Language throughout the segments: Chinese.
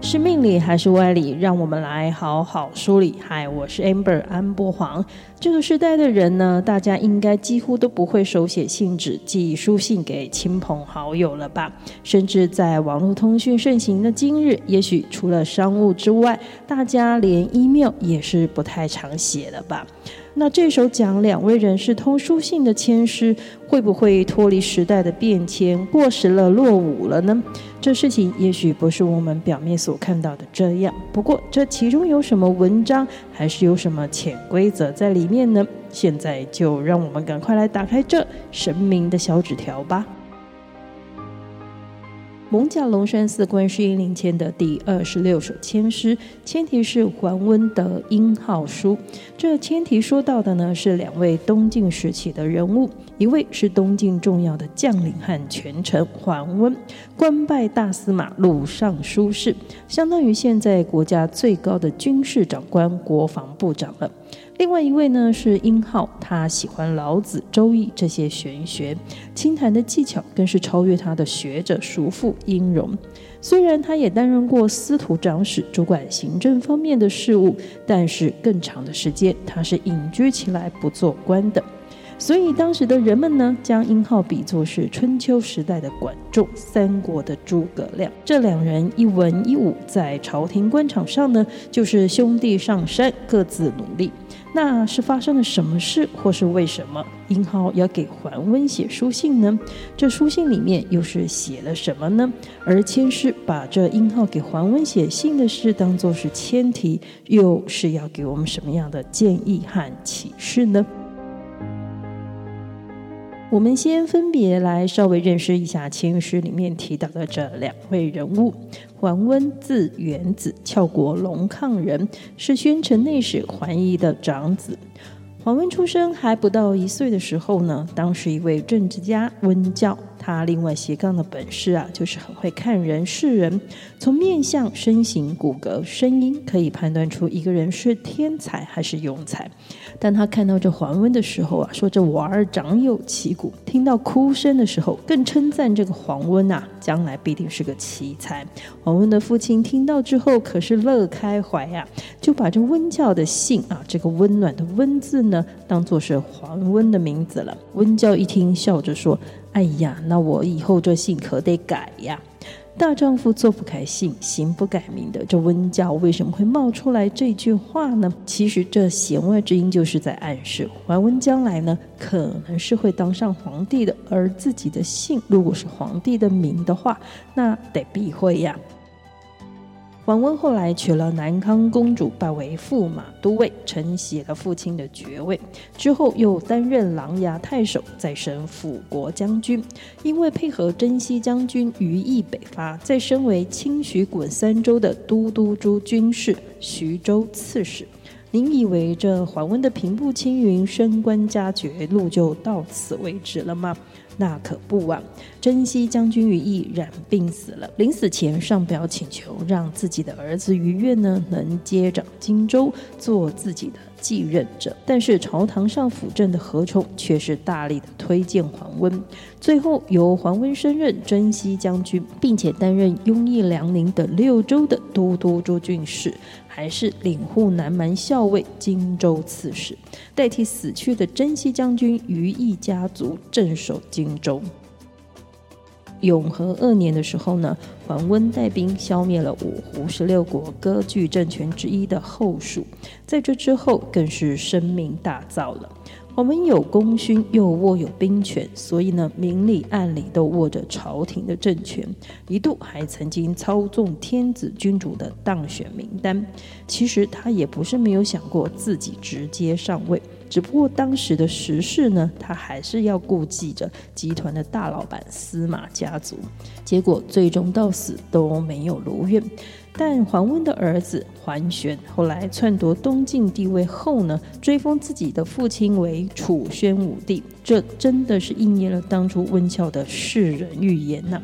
是命理还是歪理？让我们来好好梳理。嗨，我是 Amber 安波黄。这个时代的人呢，大家应该几乎都不会手写信纸寄书信给亲朋好友了吧？甚至在网络通讯盛行的今日，也许除了商务之外，大家连 email 也是不太常写了吧？那这首讲两位人士通书信的签诗，会不会脱离时代的变迁，过时了、落伍了呢？这事情也许不是我们表面所看到的这样。不过，这其中有什么文章，还是有什么潜规则在里面呢？现在就让我们赶快来打开这神明的小纸条吧。艋舺龙山寺观世音灵签的第二十六首签诗，签题是“桓温的英号书”。这签题说到的呢，是两位东晋时期的人物，一位是东晋重要的将领和权臣桓温，官拜大司马、录尚书事，相当于现在国家最高的军事长官、国防部长了。另外一位呢是殷浩，他喜欢老子、周易这些玄学，清谈的技巧更是超越他的学者叔父殷荣。虽然他也担任过司徒长史，主管行政方面的事务，但是更长的时间他是隐居起来不做官的。所以当时的人们呢，将殷浩比作是春秋时代的管仲，三国的诸葛亮。这两人一文一武，在朝廷官场上呢，就是兄弟上山，各自努力。那是发生了什么事，或是为什么英浩要给桓温写书信呢？这书信里面又是写了什么呢？而千师把这英浩给桓温写信的事当作是前提，又是要给我们什么样的建议和启示呢？我们先分别来稍微认识一下清史里面提到的这两位人物。桓温字元子，翘国龙亢人，是宣城内史桓颐的长子。桓温出生还不到一岁的时候呢，当时一位政治家温教。他另外斜杠的本事啊，就是很会看人是人，从面相、身形、骨骼、声音可以判断出一个人是天才还是庸才。当他看到这桓温的时候啊，说这娃儿长有奇骨；听到哭声的时候，更称赞这个桓温啊，将来必定是个奇才。桓温的父亲听到之后可是乐开怀呀、就把这温教的姓啊，这个温暖的温字呢，当做是桓温的名字了。温教一听，笑着说。哎呀，那我以后这姓可得改呀！大丈夫做不改姓，行不改名的，这温教为什么会冒出来这句话呢？其实这弦外之音就是在暗示桓温将来呢，可能是会当上皇帝的，而自己的姓如果是皇帝的名的话，那得避讳呀。桓温后来娶了南康公主，拜为驸马都尉，承袭了父亲的爵位。之后又担任琅琊太守，再升辅国将军。因为配合征西将军于毅北伐，再升为清徐滚三州的都督诸军事、徐州刺史。您以为这桓温的平步青云、升官加爵路就到此为止了吗？那可不啊！征西将军于毅染病死了，临死前上表请求，让自己的儿子于越呢能接掌荆州，做自己的继任者。但是朝堂上辅政的何崇却是大力的推荐桓温，最后由桓温升任征西将军，并且担任雍义、梁宁等六州的都督诸军事。还是领护南蛮校尉、荆州刺史，代替死去的征西将军于毅家族镇守荆州。永和二年的时候呢，桓温带兵消灭了五胡十六国割据政权之一的后蜀，在这之后更是声名大噪了。我们有功勋，又握有兵权，所以呢，明里暗里都握着朝廷的政权，一度还曾经操纵天子君主的当选名单。其实他也不是没有想过自己直接上位，只不过当时的时势呢，他还是要顾忌着集团的大老板司马家族。结果最终到死都没有如愿。但桓温的儿子桓玄后来篡夺东晋帝位后呢，追封自己的父亲为楚宣武帝，这真的是应验了当初温峤的世人预言呐、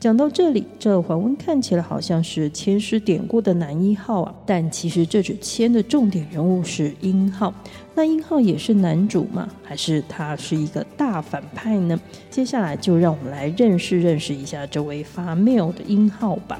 讲到这里，这桓温看起来好像是签诗典故的男一号啊，但其实这支签的重点人物是英浩。那英浩也是男主吗？还是他是一个大反派呢？接下来就让我们来认识认识一下这位发谬的英浩吧。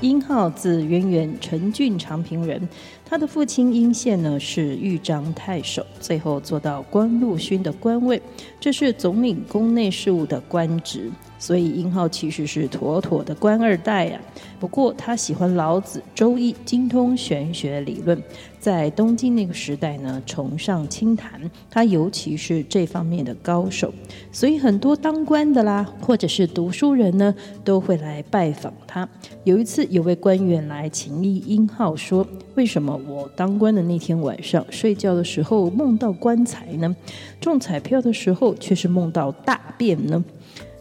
殷浩字渊源，陈郡长平人。他的父亲殷宪呢是豫章太守，最后做到官禄勋的官位，这是总领宫内事务的官职。所以殷浩其实是妥妥的官二代呀、啊。不过他喜欢老子、周易，精通玄学理论。在东晋那个时代呢，崇尚清谈，他尤其是这方面的高手。所以很多当官的啦，或者是读书人呢，都会来拜访他。有一次，有位官员来请益殷浩说：“为什么我当官的那天晚上睡觉的时候梦到棺材呢？中彩票的时候却是梦到大便呢？”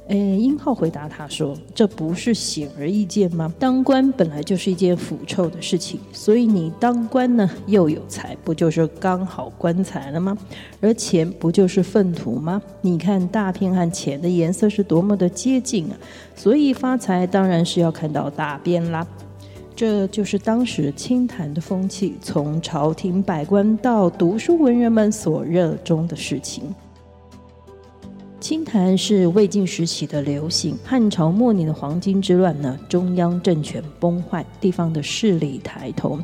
诶，殷浩回答他说：“这不是显而易见吗？当官本来就是一件腐臭的事情，所以你当官呢又有财，不就是刚好棺材了吗？而钱不就是粪土吗？你看大便和钱的颜色是多么的接近啊！所以发财当然是要看到大便啦。这就是当时清谈的风气，从朝廷百官到读书文人们所热衷的事情。”清谈是魏晋时期的流行。汉朝末年的黄巾之乱呢，中央政权崩坏，地方的势力抬头。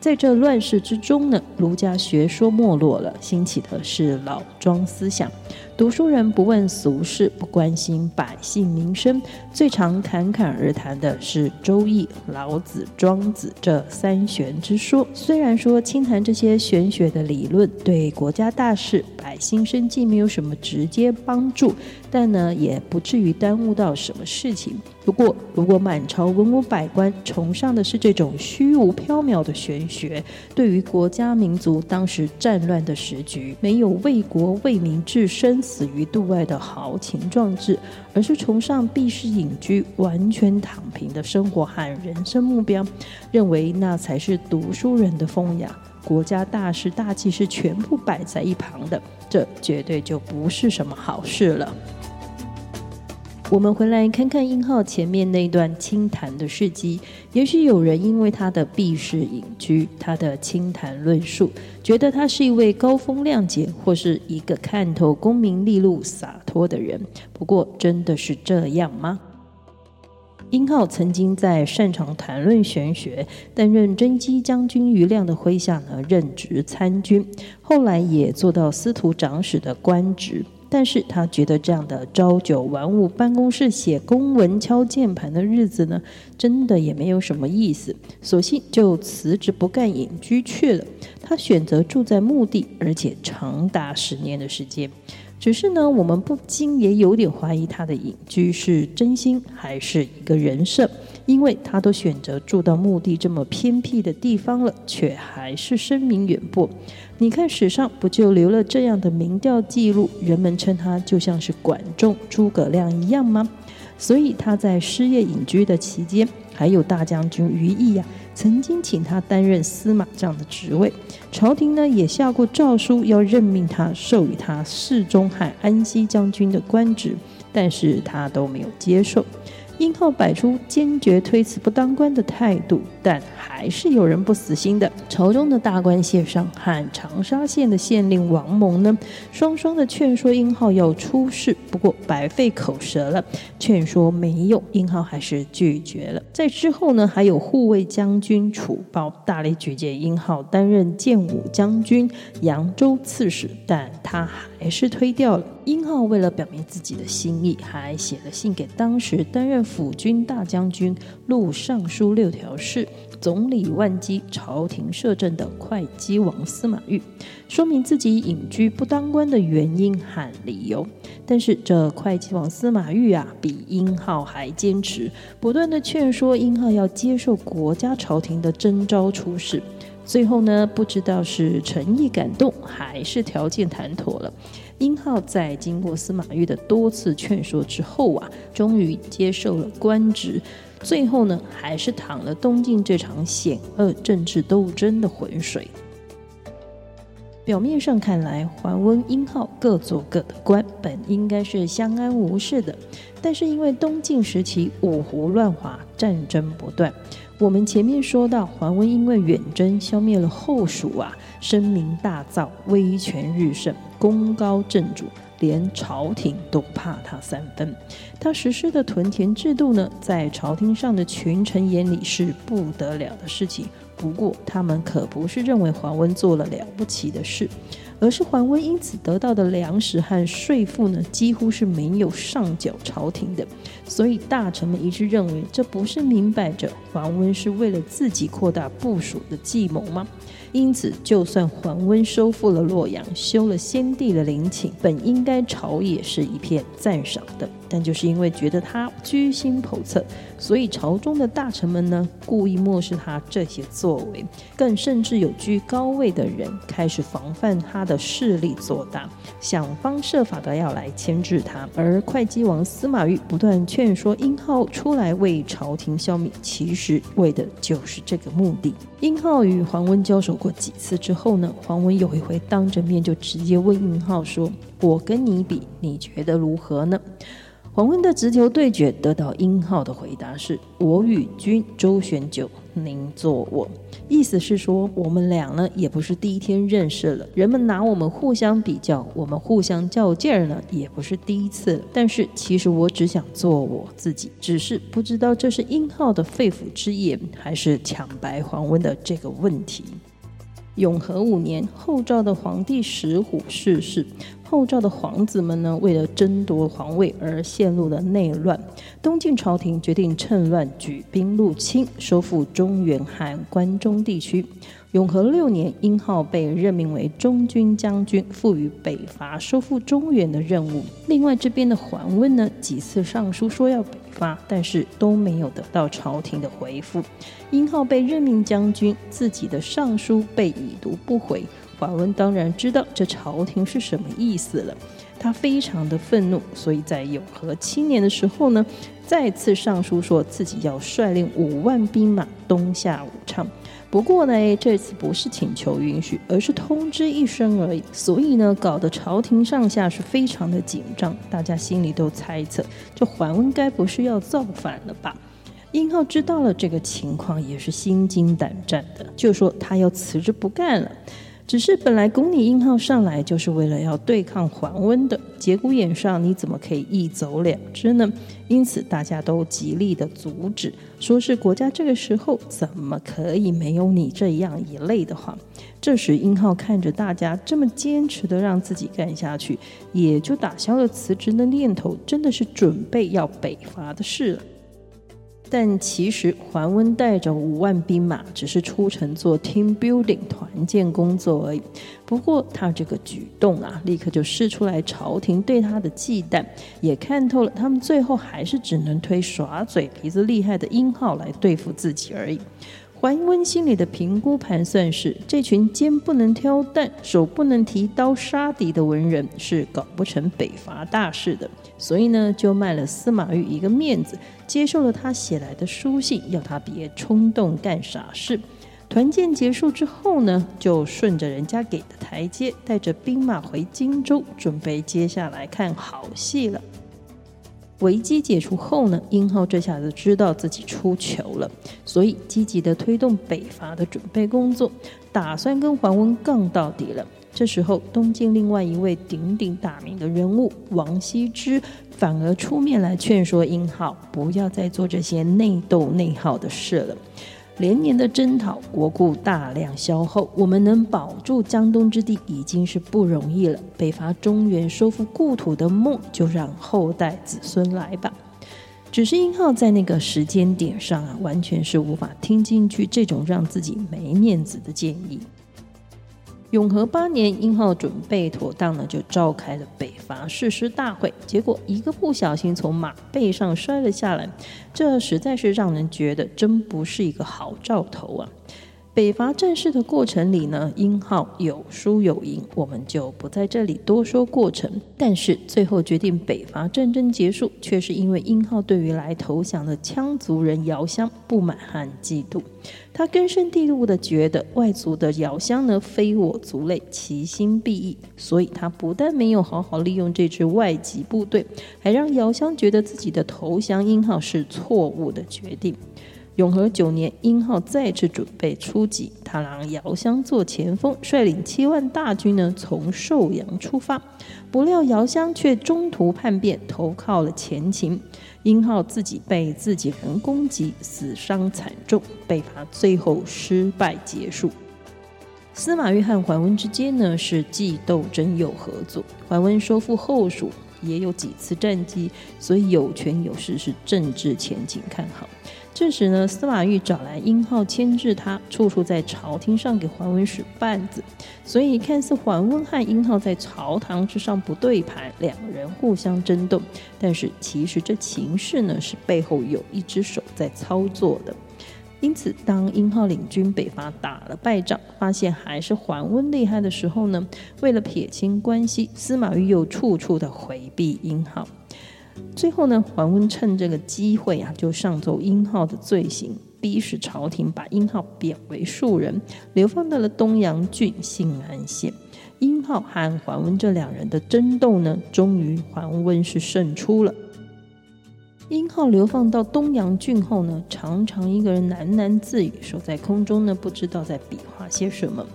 在这乱世之中呢，儒家学说没落了，兴起的是老庄思想。读书人不问俗事，不关心百姓民生，最常侃侃而谈的是《周易》《老子》《庄子》这三玄之说。虽然说清谈这些玄学的理论对国家大事、百姓生计没有什么直接帮助，但呢，也不至于耽误到什么事情。不过，如果满朝文武百官崇尚的是这种虚无缥缈的玄学，对于国家民族当时战乱的时局，没有为国为民置身死于度外的豪情壮志，而是崇尚避世隐居、完全躺平的生活和人生目标，认为那才是读书人的风雅，国家大事大计是全部摆在一旁的，这绝对就不是什么好事了。我们回来看看殷浩前面那段清谈的事迹，也许有人因为他的避世隐居，他的清谈论述，觉得他是一位高风亮节或是一个看透功名利禄、洒脱的人。不过，真的是这样吗？殷浩曾经在擅长谈论玄学，担任征西将军余亮的麾下呢，任职参军，后来也做到司徒长史的官职。但是他觉得这样的朝九晚五办公室写公文、敲键盘的日子呢，真的也没有什么意思，索性就辞职不干，隐居去了。他选择住在墓地，而且长达十年的时间。只是呢，我们不禁也有点怀疑他的隐居是真心还是一个人设，因为他都选择住到墓地这么偏僻的地方了，却还是声名远播。你看史上不就留了这样的民调记录？人们称他就像是管仲、诸葛亮一样吗？所以他在失业隐居的期间，还有大将军于毅呀，曾经请他担任司马这样的职位。朝廷呢也下过诏书，要任命他，授予他侍中和安西将军的官职，但是他都没有接受。殷浩摆出坚决推辞不当官的态度，但还是有人不死心的。朝中的大官谢尚和长沙县的县令王蒙呢，双双的劝说殷浩要出仕，不过白费口舌了，劝说没用，殷浩还是拒绝了。在之后呢，还有护卫将军楚褒大力举荐殷浩担任建武将军、扬州刺史，但他还是推掉了。殷浩为了表明自己的心意，还写了信给当时担任辅军大将军、录尚书六条事、总理万机、朝廷摄政的会稽王司马昱，说明自己隐居不当官的原因和理由。但是这会稽王司马昱啊，比殷浩还坚持，不断的劝说殷浩要接受国家朝廷的征召出仕。最后呢，不知道是诚意感动，还是条件谈妥了。殷浩在经过司马昱的多次劝说之后啊，终于接受了官职。最后呢，还是淌了东晋这场险恶政治斗争的浑水。表面上看来，桓温、殷浩各做各的官，本应该是相安无事的。但是因为东晋时期五胡乱华，战争不断。我们前面说到，桓温因为远征消灭了后蜀啊，声名大噪，威权日盛，功高震主，连朝廷都怕他三分。他实施的屯田制度呢，在朝廷上的群臣眼里是不得了的事情。不过，他们可不是认为桓温做了了不起的事。而是桓温因此得到的粮食和税赋呢，几乎是没有上缴朝廷的，所以大臣们一致认为，这不是明摆着桓温是为了自己扩大部属的计谋吗？因此，就算桓温收复了洛阳，修了先帝的陵寝，本应该朝野是一片赞赏的。但就是因为觉得他居心叵测，所以朝中的大臣们呢，故意漠视他这些作为，更甚至有居高位的人开始防范他的势力做大，想方设法的要来牵制他。而会稽王司马昱不断劝说殷浩出来为朝廷消灭，其实为的就是这个目的。殷浩与桓温交手过几次之后呢，桓温有一回当着面就直接问殷浩说：“我跟你比，你觉得如何呢？”黄温的直球对决得到殷浩的回答是：“我与君周旋久，您做我。”意思是说，我们俩呢也不是第一天认识了，人们拿我们互相比较，我们互相较劲儿呢也不是第一次了。但是其实我只想做我自己，只是不知道这是殷浩的肺腑之言，还是抢白黄温的这个问题。永和五年，后赵的皇帝石虎逝世。后赵的皇子们呢，为了争夺皇位而陷入了内乱。东晋朝廷决定趁乱举兵入侵，收复中原和关中地区。永和六年，殷浩被任命为中军将军，赋予北伐、收复中原的任务。另外这边的桓温呢，几次上书说要北伐，但是都没有得到朝廷的回复。殷浩被任命将军，自己的上书被已读不回。桓温当然知道这朝廷是什么意思了，他非常的愤怒，所以在永和七年的时候呢，再次上书说自己要率领五万兵马东下武昌。不过呢，这次不是请求允许，而是通知一声而已。所以呢，搞得朝廷上下是非常的紧张，大家心里都猜测，这桓温该不是要造反了吧？殷浩知道了这个情况，也是心惊胆战的，就说他要辞职不干了。只是本来拱你英浩上来就是为了要对抗桓温的，节骨眼上你怎么可以一走了之呢？因此大家都极力的阻止，说是国家这个时候怎么可以没有你这样一类的话。这时英浩看着大家这么坚持的让自己干下去，也就打消了辞职的念头，真的是准备要北伐的事了。但其实桓温带着五万兵马只是出城做 team building 团建工作而已。不过他这个举动啊，立刻就试出来朝廷对他的忌惮，也看透了他们最后还是只能推耍嘴皮子厉害的殷浩来对付自己而已。桓温心里的评估盘算是，这群肩不能挑担、手不能提刀杀敌的文人是搞不成北伐大事的，所以呢，就卖了司马懿一个面子，接受了他写来的书信，要他别冲动干傻事。团建结束之后呢，就顺着人家给的台阶，带着兵马回荆州，准备接下来看好戏了。危机解除后呢，英浩这下子知道自己出糗了，所以积极的推动北伐的准备工作，打算跟桓温杠到底了。这时候，东晋另外一位鼎鼎大名的人物王羲之，反而出面来劝说英浩不要再做这些内斗内耗的事了。连年的征讨，国库大量消耗，我们能保住江东之地已经是不容易了。北伐中原、收复故土的梦，就让后代子孙来吧。只是英浩在那个时间点上啊，完全是无法听进去这种让自己没面子的建议。永和八年，英浩准备妥当呢，就召开了北伐誓师大会。结果一个不小心从马背上摔了下来，这实在是让人觉得真不是一个好兆头啊。北伐战事的过程里呢，英浩有输有赢，我们就不在这里多说过程。但是最后决定北伐战争结束，却是因为英浩对于来投降的羌族人姚襄不满和嫉妒，他根深蒂固的觉得外族的姚襄呢非我族类，其心必异，所以他不但没有好好利用这支外籍部队，还让姚襄觉得自己的投降英浩是错误的决定。永和九年，英浩再次准备出击，他让姚襄做前锋，率领七万大军呢从寿阳出发。不料姚襄却中途叛变，投靠了前秦。英浩自己被自己人攻击，死伤惨重，被罚最后失败结束。司马懿和桓温之间呢是既斗争又合作，桓温收复后蜀也有几次战绩，所以有权有势是政治前景看好。这时呢，司马懿找来殷浩牵制他，处处在朝廷上给桓温使绊子，所以看似桓温和殷浩在朝堂之上不对盘，两人互相争斗。但是其实这情势呢，是背后有一只手在操作的。因此，当殷浩领军北伐打了败仗，发现还是桓温厉害的时候呢，为了撇清关系，司马懿又处处的回避殷浩。最后呢，桓温趁这个机会啊，就上奏殷浩的罪行，逼使朝廷把殷浩贬为庶人，流放到了东阳郡信安县。殷浩和桓温这两人的争斗呢，终于桓温是胜出了。殷浩流放到东阳郡后呢，常常一个人喃喃自语，守在空中呢，不知道在比划些什么。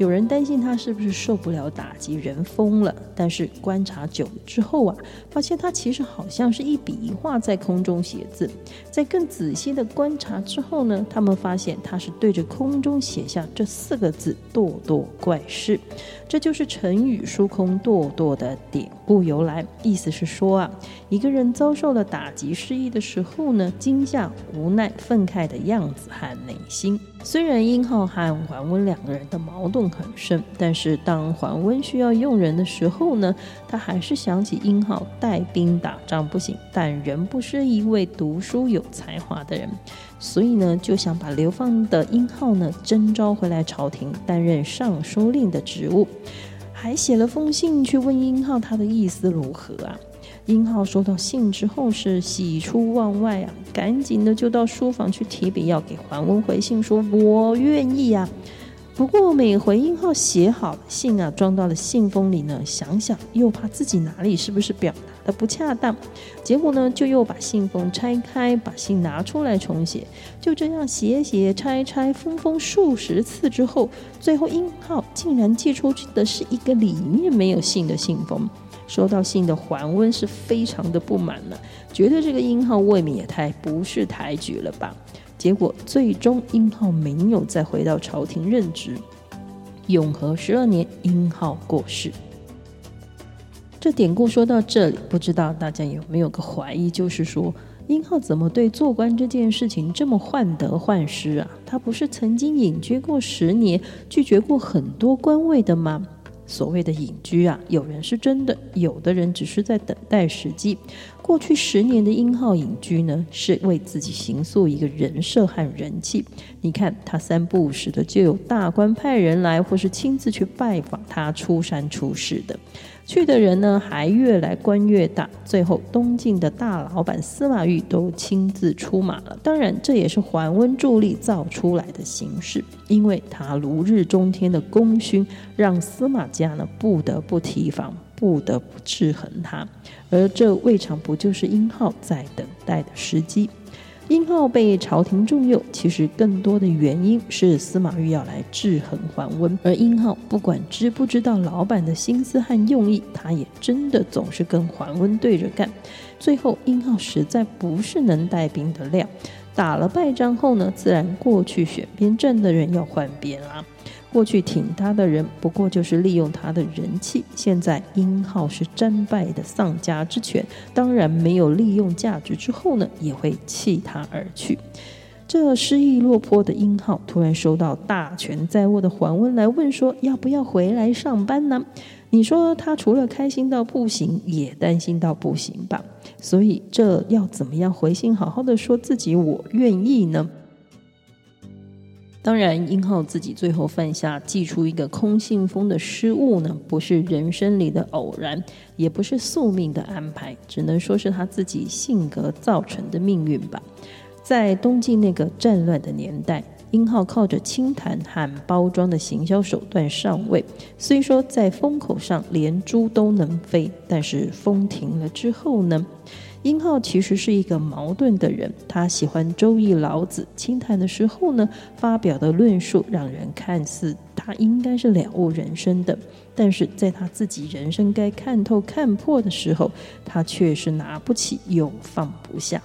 有人担心他是不是受不了打击，人疯了。但是观察久了之后啊，发现他其实好像是一笔一画在空中写字。在更仔细的观察之后呢，他们发现他是对着空中写下这四个字“咄咄怪事”。这就是成语“书空咄咄”的典故由来。意思是说啊，一个人遭受了打击失意的时候呢，惊吓、无奈、愤慨的样子和内心。虽然英浩和桓温两个人的矛盾很深，但是当桓温需要用人的时候呢，他还是想起英浩带兵打仗不行，但人不是一位读书有才华的人，所以呢，就想把流放的英浩呢征召回来朝廷担任尚书令的职务，还写了封信去问英浩他的意思如何啊。英浩收到信之后是喜出望外啊，赶紧的就到书房去提笔要给桓温回信说，我愿意啊。不过每回英浩写好信啊，装到了信封里呢，想想又怕自己哪里是不是表达的不恰当，结果呢就又把信封拆开，把信拿出来重写，就这样写写拆拆封封数十次之后，最后英浩竟然寄出去的是一个里面没有信的信封。收到信的桓温是非常的不满呢，觉得这个英浩未免也太不识抬举了吧。结果最终英浩没有再回到朝廷任职。永和十二年，英浩过世。这典故说到这里，不知道大家有没有个怀疑，就是说英浩怎么对做官这件事情这么患得患失啊？他不是曾经隐居过十年，拒绝过很多官位的吗？所谓的隐居啊，有人是真的，有的人只是在等待时机。过去十年的英浩隐居呢，是为自己形塑一个人设和人气。你看他三不五时的就有大官派人来，或是亲自去拜访他出山出世的。去的人呢，还越来官越大，最后东晋的大老板司马懿都亲自出马了。当然，这也是桓温助力造出来的形势，因为他如日中天的功勋，让司马家呢不得不提防，不得不制衡他。而这未尝不就是英浩在等待的时机。英浩被朝廷重用，其实更多的原因是司马懿要来制衡桓温，而英浩不管知不知道老板的心思和用意，他也真的总是跟桓温对着干。最后，英浩实在不是能带兵的料，打了败仗后呢，自然过去选边站的人要换边啦。过去挺他的人，不过就是利用他的人气。现在英浩是战败的丧家之犬，当然没有利用价值之后呢，也会弃他而去。这失意落魄的英浩，突然收到大权在握的桓温来问说：“要不要回来上班呢？”你说他除了开心到不行，也担心到不行吧？所以这要怎么样回信，好好的说自己我愿意呢？当然，英浩自己最后犯下寄出一个空信封的失误呢，不是人生里的偶然，也不是宿命的安排，只能说是他自己性格造成的命运吧。在东晋那个战乱的年代，英浩靠着清谈和包装的行销手段上位，虽说在风口上连猪都能飞，但是风停了之后呢？殷浩其实是一个矛盾的人，他喜欢《周易》《老子》清谈的时候呢，发表的论述让人看似他应该是了悟人生的，但是在他自己人生该看透看破的时候，他却是拿不起又放不下。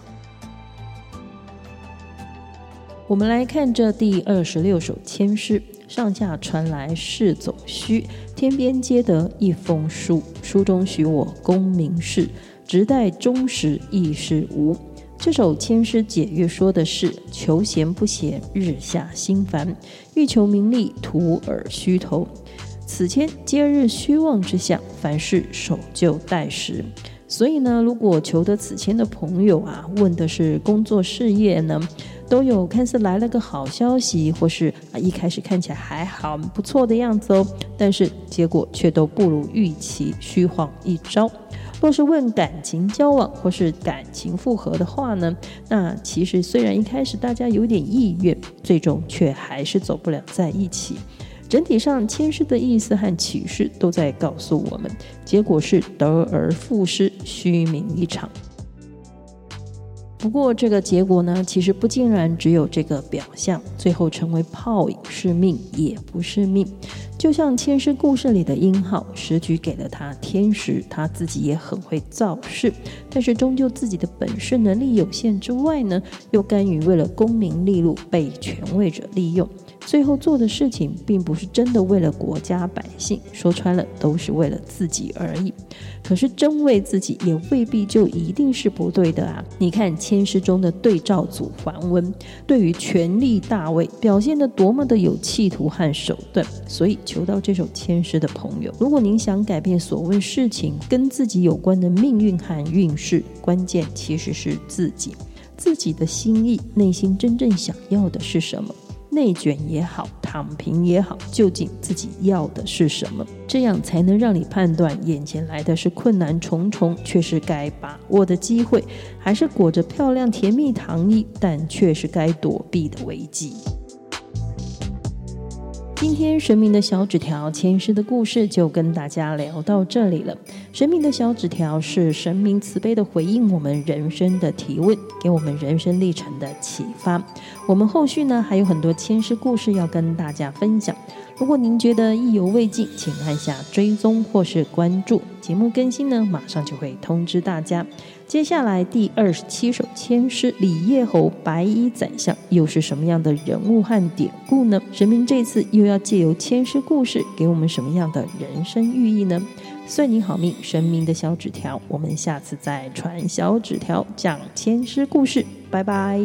我们来看这第二十六首签诗：上下传来世总虚，天边接得一封书，书中许我功名事。直待终时亦是无。这首签诗解曰说的是：求贤不闲，日下心烦；欲求名利，徒尔虚头。此签皆日虚妄之相，凡事守旧待时。所以呢，如果求得此签的朋友啊，问的是工作事业呢，都有看似来了个好消息，或是啊一开始看起来还好不错的样子哦，但是结果却都不如预期，虚晃一招。若是问感情交往或是感情复合的话呢，那其实虽然一开始大家有点意愿，最终却还是走不了在一起。整体上，牵丝的意思和启示都在告诉我们，结果是得而复失，虚名一场。不过，这个结果呢，其实不尽然只有这个表象，最后成为泡影是命也不是命。就像千诗故事里的殷浩，时局给了他天时，他自己也很会造势，但是终究自己的本事能力有限之外呢，又甘于为了功名利禄被权位者利用。最后做的事情，并不是真的为了国家百姓，说穿了都是为了自己而已。可是真为自己，也未必就一定是不对的啊！你看签诗中的对照组桓温，对于权力大位表现得多么的有企图和手段。所以求到这首签诗的朋友，如果您想改变所谓事情跟自己有关的命运和运势，关键其实是自己，自己的心意，内心真正想要的是什么？内卷也好，躺平也好，究竟自己要的是什么？这样才能让你判断，眼前来的是困难重重，却是该把握的机会，还是裹着漂亮甜蜜糖衣，但却是该躲避的危机。今天神明的小纸条签诗的故事就跟大家聊到这里了。神明的小纸条是神明慈悲的回应我们人生的提问，给我们人生历程的启发。我们后续呢还有很多千诗故事要跟大家分享。如果您觉得意犹未尽，请按下追踪或是关注，节目更新呢马上就会通知大家。接下来第二十七首签诗，李叶侯白衣宰相又是什么样的人物和典故呢？神明这次又要借由签诗故事给我们什么样的人生寓意呢？算你好命，神明的小纸条，我们下次再传小纸条讲前世故事，拜拜。